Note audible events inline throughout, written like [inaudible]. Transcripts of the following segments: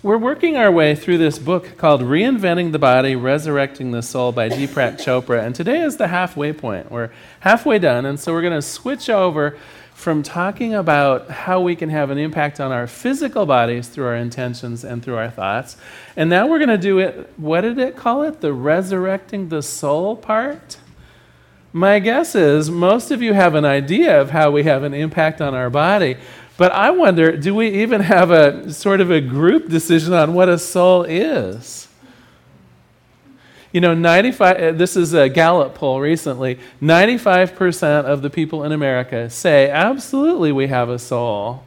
we're working our way through this book called Reinventing the Body, Resurrecting the Soul by Deepak [laughs] Chopra. And today is the halfway point. We're halfway done, and so we're going to switch over from talking about how we can have an impact on our physical bodies through our intentions and through our thoughts. And now we're going to do it, what did it call it? The resurrecting the soul part? My guess is most of you have an idea of how we have an impact on our body. But I wonder do we even have a sort of a group decision on what a soul is? You know, 95, uh, this is a Gallup poll recently 95% of the people in America say, absolutely, we have a soul.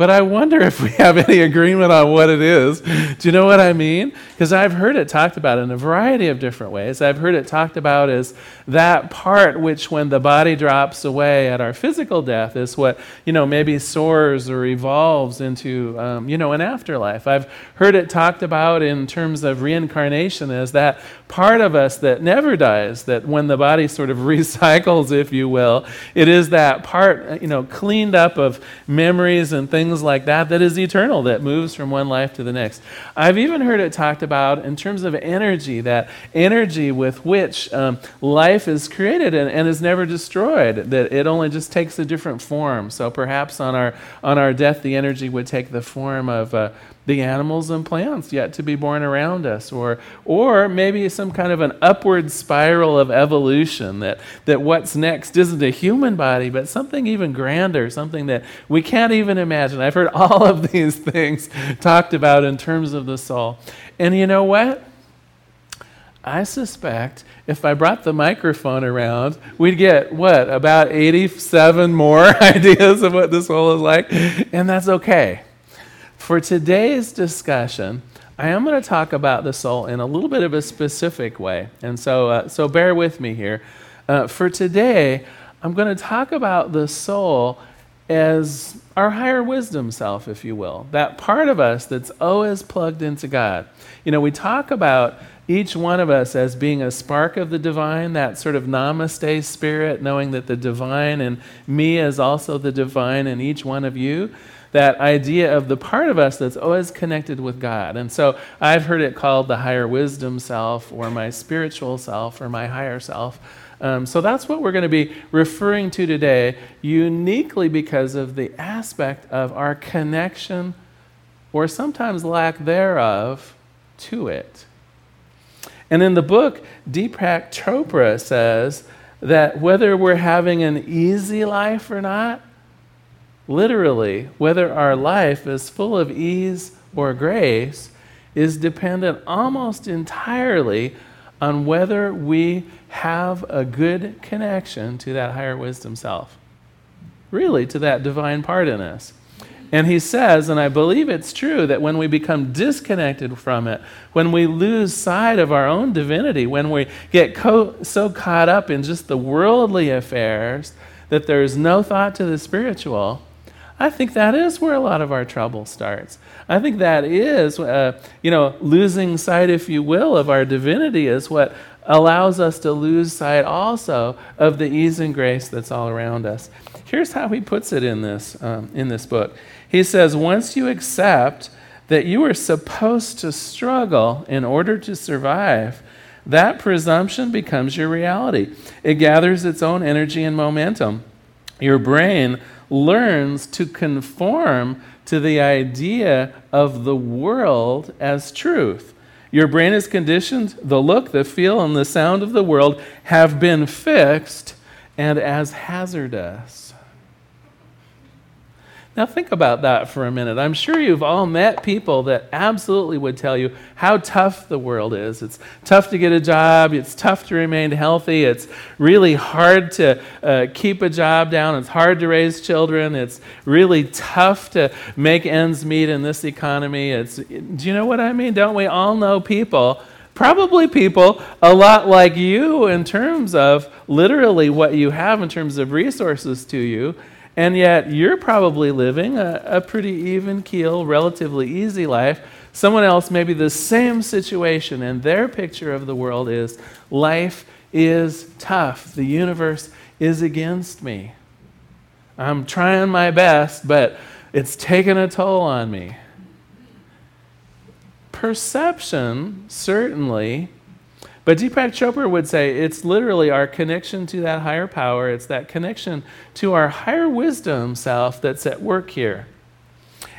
But I wonder if we have any agreement on what it is. Do you know what I mean? Because I've heard it talked about in a variety of different ways. I've heard it talked about as that part which, when the body drops away at our physical death, is what, you know, maybe soars or evolves into, um, you know, an afterlife. I've heard it talked about in terms of reincarnation as that part of us that never dies, that when the body sort of [laughs] recycles, if you will, it is that part, you know, cleaned up of memories and things things like that that is eternal, that moves from one life to the next. I've even heard it talked about in terms of energy, that energy with which um, life is created and, and is never destroyed, that it only just takes a different form. So perhaps on our, on our death, the energy would take the form of uh, the animals and plants yet to be born around us, or, or maybe some kind of an upward spiral of evolution that, that what's next isn't a human body, but something even grander, something that we can't even imagine. I've heard all of these [laughs] things talked about in terms of the soul. And you know what? I suspect if I brought the microphone around, we'd get what, about 87 more [laughs] ideas of what this soul is like? And that's okay for today's discussion, I am going to talk about the soul in a little bit of a specific way. And so, uh, so bear with me here. Uh, for today, I'm going to talk about the soul as our higher wisdom self, if you will, that part of us that's always plugged into God. You know, we talk about each one of us as being a spark of the divine, that sort of namaste spirit, knowing that the divine and me is also the divine in each one of you that idea of the part of us that's always connected with God. And so I've heard it called the higher wisdom self, or my spiritual self, or my higher self. Um, so that's what we're going to be referring to today, uniquely because of the aspect of our connection, or sometimes lack thereof, to it. And in the book, Deepak Chopra says that whether we're having an easy life or not, literally, whether our life is full of ease or grace is dependent almost entirely on whether we have a good connection to that higher wisdom self. Really, to that divine part in us. And he says, and I believe it's true, that when we become disconnected from it, when we lose sight of our own divinity, when we get co- so caught up in just the worldly affairs that there is no thought to the spiritual, I think that is where a lot of our trouble starts. I think that is, uh, you know, losing sight, if you will, of our divinity is what allows us to lose sight also of the ease and grace that's all around us. Here's how he puts it in this, um, in this book. He says, Once you accept that you are supposed to struggle in order to survive, that presumption becomes your reality. It gathers its own energy and momentum. Your brain learns to conform to the idea of the world as truth. Your brain is conditioned, the look, the feel, and the sound of the world have been fixed and as hazardous. Now, think about that for a minute. I'm sure you've all met people that absolutely would tell you how tough the world is. It's tough to get a job, it's tough to remain healthy, it's really hard to uh, keep a job down, it's hard to raise children, it's really tough to make ends meet in this economy. It's, do you know what I mean? Don't we all know people? Probably people a lot like you in terms of literally what you have in terms of resources to you and yet, you're probably living a, a pretty even keel, relatively easy life. Someone else may be the same situation, and their picture of the world is life is tough. The universe is against me. I'm trying my best, but it's taken a toll on me. perception, certainly, but Deepak Chopra would say it's literally our connection to that higher power, it's that connection to our higher wisdom self that's at work here.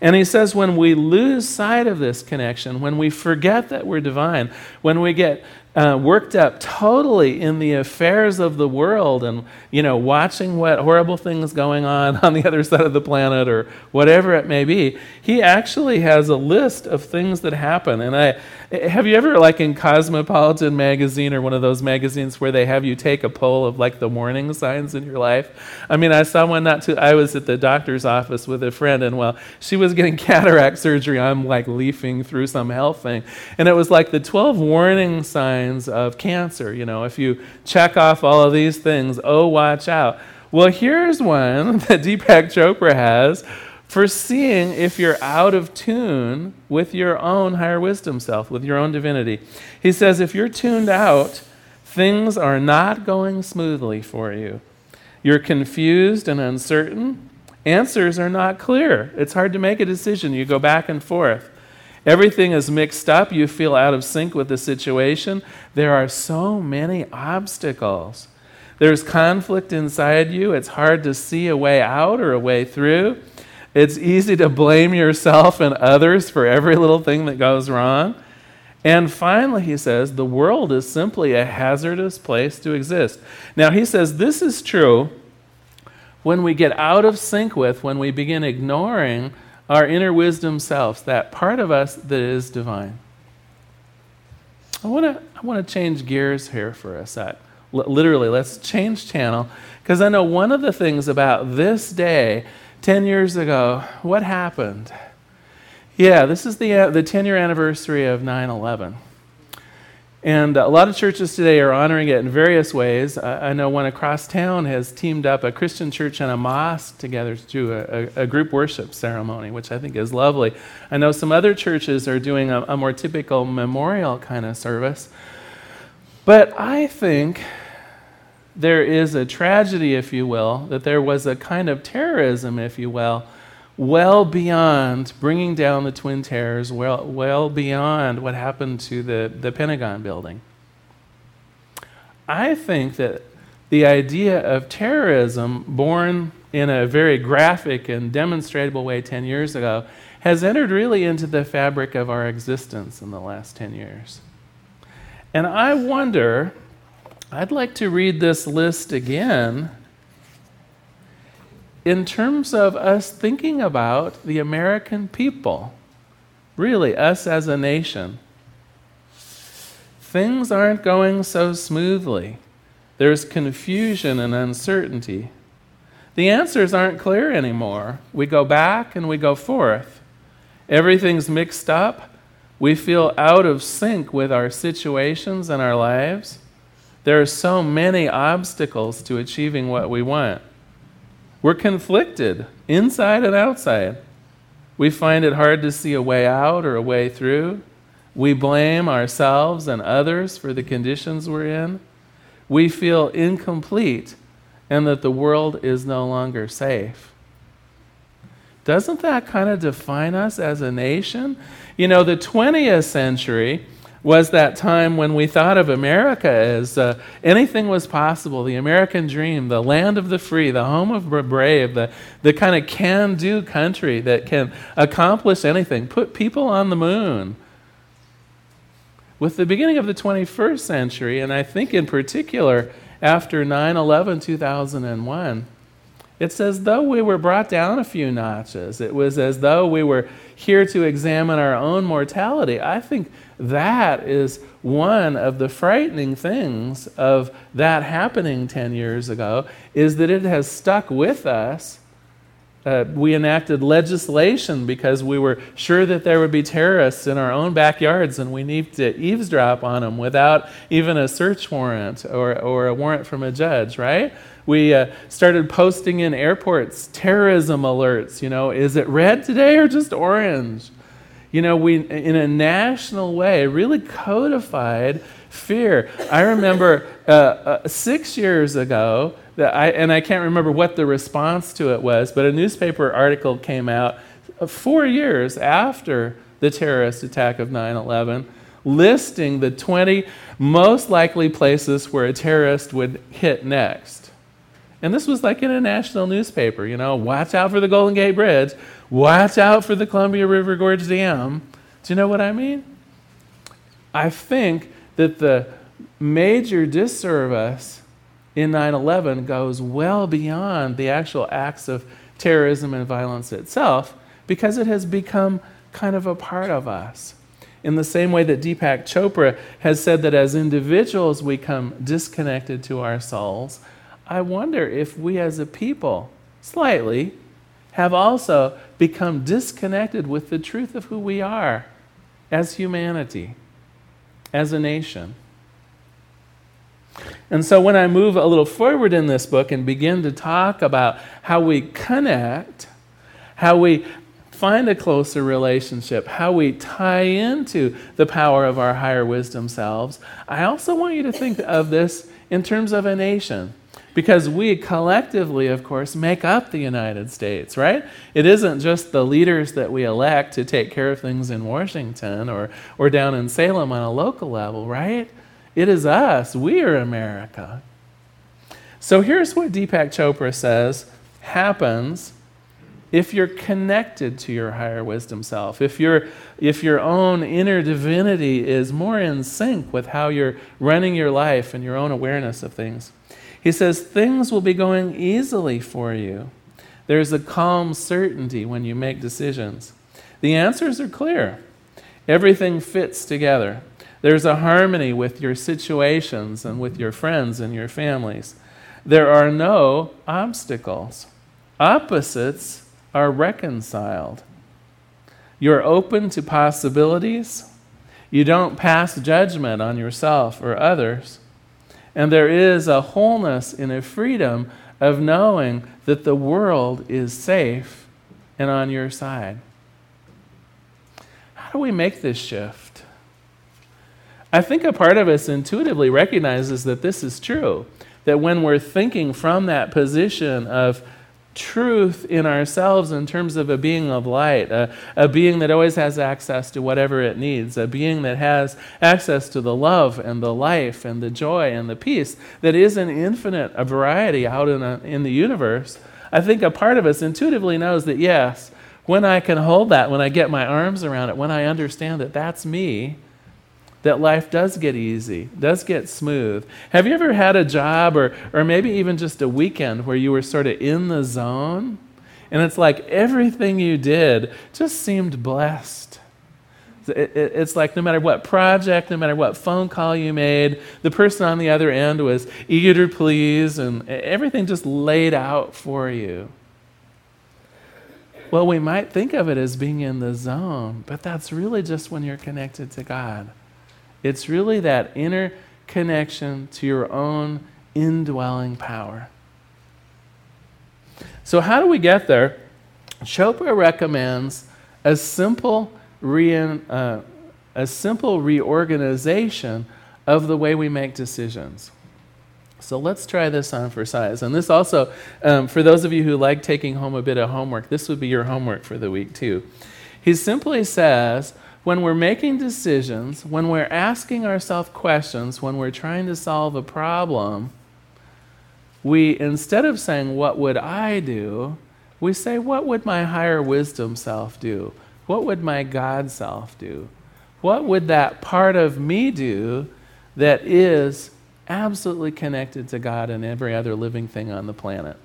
And he says when we lose sight of this connection, when we forget that we're divine, when we get uh, worked up totally in the affairs of the world and you know watching what horrible things going on [laughs] on the other side of the planet or whatever it may be he actually has a list of things that happen and i have you ever like in cosmopolitan magazine or one of those magazines where they have you take a poll of like the warning signs in your life i mean i saw one not too i was at the doctor's office with a friend and well she was getting [laughs] cataract surgery i'm like leafing through some health thing and it was like the 12 warning signs signs of cancer. You know, if you check off all of these things, oh, watch out. Well, here's one [laughs] that Deepak Chopra has for seeing if you're out of tune with your own higher wisdom self, with your own divinity. He says, if you're tuned out, things are not going smoothly for you. You're confused and uncertain. Answers are not clear. It's hard to make a decision. You go back and forth. Everything is mixed up. You feel out of sync with the situation. There are so many obstacles. There's conflict inside you. It's hard to see a way out or a way through. It's easy to blame yourself and others for every little thing that goes wrong. And finally, he says, the world is simply a hazardous place to exist. Now, he says this is true when we get out of sync with, when we begin ignoring our inner wisdom selves, that part of us that is divine. I want to I want to change gears here for a sec. L- literally, let's change channel because I know one of the things about this day 10 years ago, what happened? Yeah, this is the uh, the 10 year anniversary of 9/11. And a lot of churches today are honoring it in various ways. I know one across town has teamed up a Christian church and a mosque together to do a, a, group worship ceremony, which I think is lovely. I know some other churches are doing a, a more typical memorial kind of service. But I think there is a tragedy, if you will, that there was a kind of terrorism, if you will, well beyond bringing down the Twin Towers, well, well beyond what happened to the, the Pentagon building. I think that the idea of terrorism, born in a very graphic and demonstrable way 10 years ago, has entered really into the fabric of our existence in the last 10 years. And I wonder, I'd like to read this list again in terms of us thinking about the American people, really, us as a nation. Things aren't going so smoothly. There's confusion and uncertainty. The answers aren't clear anymore. We go back and we go forth. Everything's mixed up. We feel out of sync with our situations and our lives. There are so many obstacles to achieving what we want. We're conflicted inside and outside. We find it hard to see a way out or a way through. We blame ourselves and others for the conditions we're in. We feel incomplete and that the world is no longer safe. Doesn't that kind of define us as a nation? You know, the 20th century was that time when we thought of America as uh, anything was possible the American dream, the land of the free, the home of the brave, the, the kind of can do country that can accomplish anything, put people on the moon. With the beginning of the 21st century, and I think in particular after 9 11 2001, it's as though we were brought down a few notches. It was as though we were here to examine our own mortality. I think that is one of the frightening things of that happening 10 years ago is that it has stuck with us uh, we enacted legislation because we were sure that there would be terrorists in our own backyards and we needed to eavesdrop on them without even a search warrant or, or a warrant from a judge, right? We uh, started posting in airports terrorism alerts. You know, is it red today or just orange? You know, we, in a national way, really codified fear. I remember uh, uh, six years ago, that I, and I can't remember what the response to it was, but a newspaper article came out four years after the terrorist attack of 9 11, listing the 20 most likely places where a terrorist would hit next. And this was like in a national newspaper, you know, watch out for the Golden Gate Bridge, watch out for the Columbia River Gorge Dam. Do you know what I mean? I think that the major disservice in 9 11 goes well beyond the actual acts of terrorism and violence itself because it has become kind of a part of us. In the same way that Deepak Chopra has said that as individuals we come disconnected to our souls, I wonder if we as a people, slightly, have also become disconnected with the truth of who we are as humanity, as a nation. And so when I move a little forward in this book and begin to talk about how we connect, how we find a closer relationship, how we tie into the power of our higher wisdom selves, I also want you to think of this in terms of a nation. Because we collectively, of course, make up the United States, right? It isn't just the leaders that we elect to take care of things in Washington or, or down in Salem on a local level, right? It is us. We are America. So here's what Deepak Chopra says happens if you're connected to your higher wisdom self, if, you if your own inner divinity is more in sync with how you're running your life and your own awareness of things. He says things will be going easily for you. There's a calm certainty when you make decisions. The answers are clear. Everything fits together. There's a harmony with your situations and with your friends and your families. There are no obstacles. Opposites are reconciled. You're open to possibilities. You don't pass judgment on yourself or others. And there is a wholeness and a freedom of knowing that the world is safe and on your side. How do we make this shift? I think a part of us intuitively recognizes that this is true. That when we're thinking from that position of truth in ourselves in terms of a being of light, a, a, being that always has access to whatever it needs, a being that has access to the love and the life and the joy and the peace that is an infinite a variety out in, a, in the universe. I think a part of us intuitively knows that yes, when I can hold that, when I get my arms around it, when I understand that that's me, that life does get easy, does get smooth. Have you ever had a job or, or maybe even just a weekend where you were sort of in the zone? And it's like everything you did just seemed blessed. It's like no matter what project, no matter what phone call you made, the person on the other end was eager to please, and everything just laid out for you. Well, we might think of it as being in the zone, but that's really just when you're connected to God. It's really that inner connection to your own indwelling power. So, how do we get there? Chopra recommends a simple, uh, a simple reorganization of the way we make decisions. So let's try this on for size. And this also, um, for those of you who like taking home a bit of homework, this would be your homework for the week too. He simply says, when we're making decisions, when we're asking ourselves questions, when we're trying to solve a problem, we, instead of saying, What would I do? we say, What would my higher wisdom self do? What would my God self do? What would that part of me do that is absolutely connected to God and every other living thing on the planet?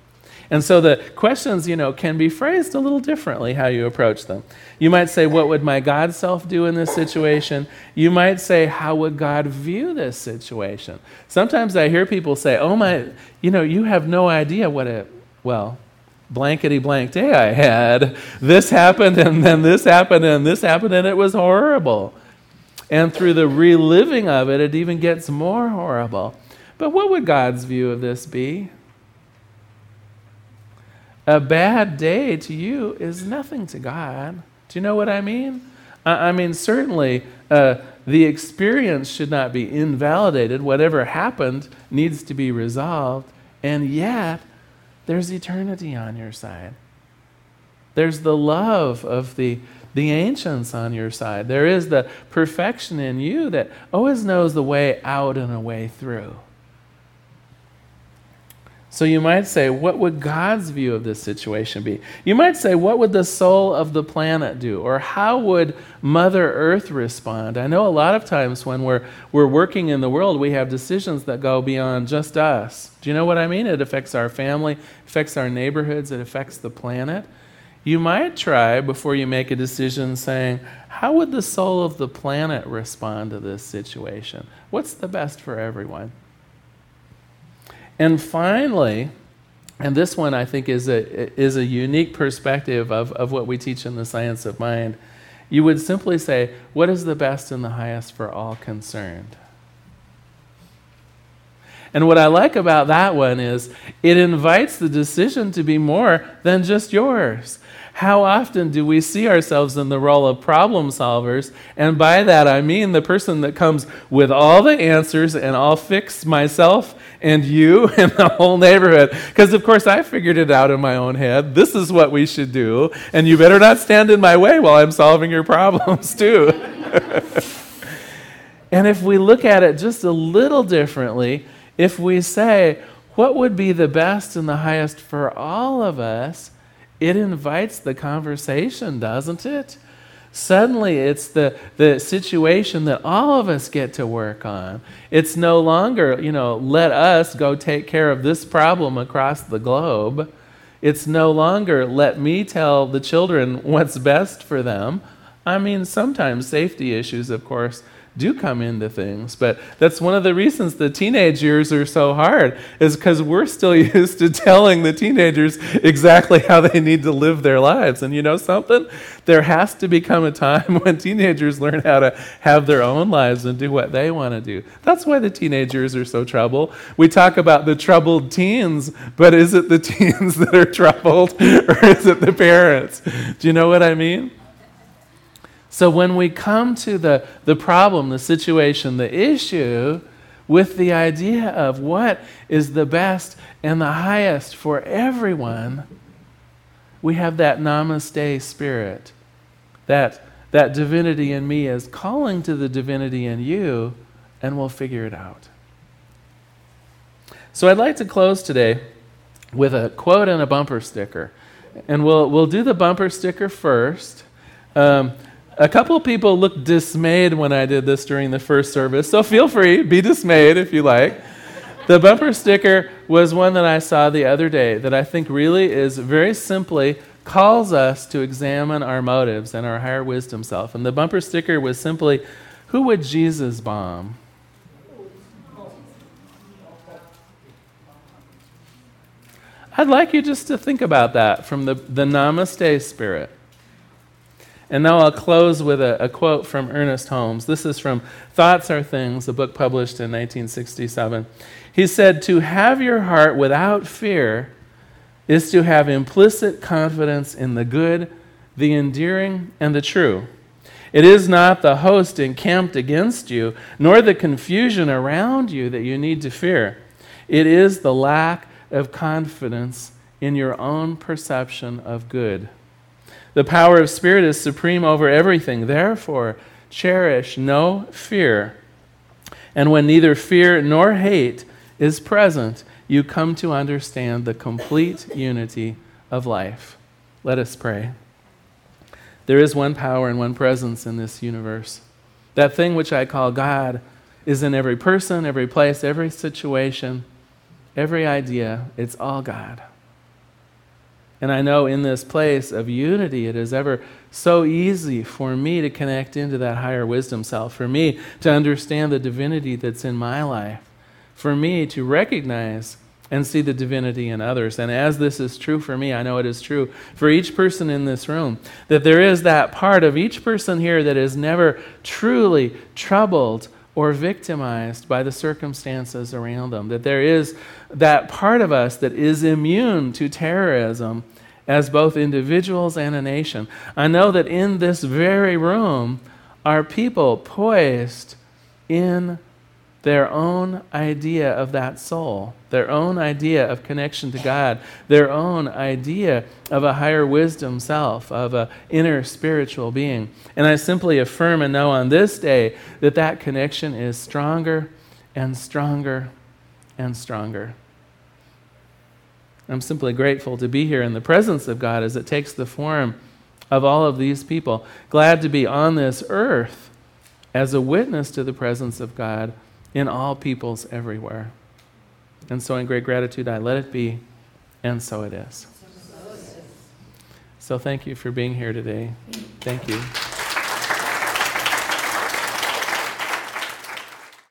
And so the questions, you know, can be phrased a little differently how you approach them. You might say, What would my God self do in this situation? You might say, How would God view this situation? Sometimes I hear people say, Oh, my, you know, you have no idea what a, well, blankety blank day I had. This happened, and then this happened, and this happened, and it was horrible. And through the reliving of it, it even gets more horrible. But what would God's view of this be? A bad day to you is nothing to God. Do you know what I mean? I, I mean, certainly uh, the experience should not be invalidated. Whatever happened needs to be resolved. And yet, there's eternity on your side. There's the love of the the ancients on your side. There is the perfection in you that always knows the way out and a way through. So you might say, what would God's view of this situation be? You might say, what would the soul of the planet do? Or how would Mother Earth respond? I know a lot of times when we're, we're working in the world, we have decisions that go beyond just us. Do you know what I mean? It affects our family, affects our neighborhoods, it affects the planet. You might try before you make a decision saying, how would the soul of the planet respond to this situation? What's the best for everyone? And finally, and this one I think is a, is a unique perspective of, of what we teach in the science of mind. You would simply say, What is the best and the highest for all concerned? And what I like about that one is it invites the decision to be more than just yours. How often do we see ourselves in the role of problem solvers? And by that I mean the person that comes with all the answers and I'll fix myself and you [laughs] and the whole neighborhood. Because, of course, I figured it out in my own head. This is what we should do. And you better not stand in my way while I'm solving your problems, [laughs] too. and if we look at it just a little differently, if we say, what would be the best and the highest for all of us? It invites the conversation, doesn't it? Suddenly, it's the, the situation that all of us get to work on. It's no longer, you know, let us go take care of this problem across the globe. It's no longer let me tell the children [laughs] what's best for them. I mean, sometimes safety issues, of course, do come into things. But that's one of the reasons the teenage years are so hard, is because we're still [laughs] used to telling the teenagers exactly how they need to live their lives. And you know something? There has to become a time [laughs] when teenagers learn how to have their own lives and do what they want to do. That's why the teenagers are so troubled. We talk about the troubled teens, but is it the [laughs] teens that are troubled or is it the parents? Do you know what I mean? So when we come to the, the problem, the situation, the issue, with the idea of what is the best and the highest for everyone, we have that namaste spirit. That, that divinity in me is calling to the divinity in you, and we'll figure it out. So I'd like to close today with a quote and a bumper sticker. And we'll, we'll do the bumper sticker first. Um, a couple people looked dismayed when I did this during the first service, so feel free, be dismayed if you like. The bumper sticker was one that I saw the other day that I think really is very simply calls us to examine our motives and our higher wisdom self. And the bumper sticker was simply, Who would Jesus bomb? I'd like you just to think about that from the, the Namaste spirit. And now I'll close with a, a, quote from Ernest Holmes. This is from Thoughts Are Things, a book published in 1967. He said, To have your heart without fear is to have implicit confidence in the good, the endearing, and the true. It is not the host encamped against you, nor the confusion around you that you need to fear. It is the lack of confidence in your own perception of good. The power of Spirit is supreme over everything. Therefore, cherish no fear. And when neither fear nor hate is present, you come to understand the complete unity of life. Let us pray. There is one power and one presence in this universe. That thing which I call God is in every person, every place, every situation, every idea. It's all God. And I know in this place of unity, it is ever so easy for me to connect into that higher wisdom self, for me to understand the divinity that's in my life, for me to recognize and see the divinity in others. And as this is true for me, I know it is true for each person in this room, that there is that part of each person here that is never truly troubled or victimized by the circumstances around them. That there is that part of us that is immune to terrorism as both individuals and a nation. I know that in this very room are people poised in their own idea of that soul, their own idea of connection to God, their own idea of a higher wisdom self, of an inner spiritual being. And I simply affirm and know on this day that that connection is stronger and stronger and stronger. I'm simply grateful to be here in the presence of God as it takes the form of all of these people. Glad to be on this earth as a witness to the presence of God in all peoples everywhere. And so, in great gratitude, I let it be, and so it is. So, thank you for being here today. Thank you.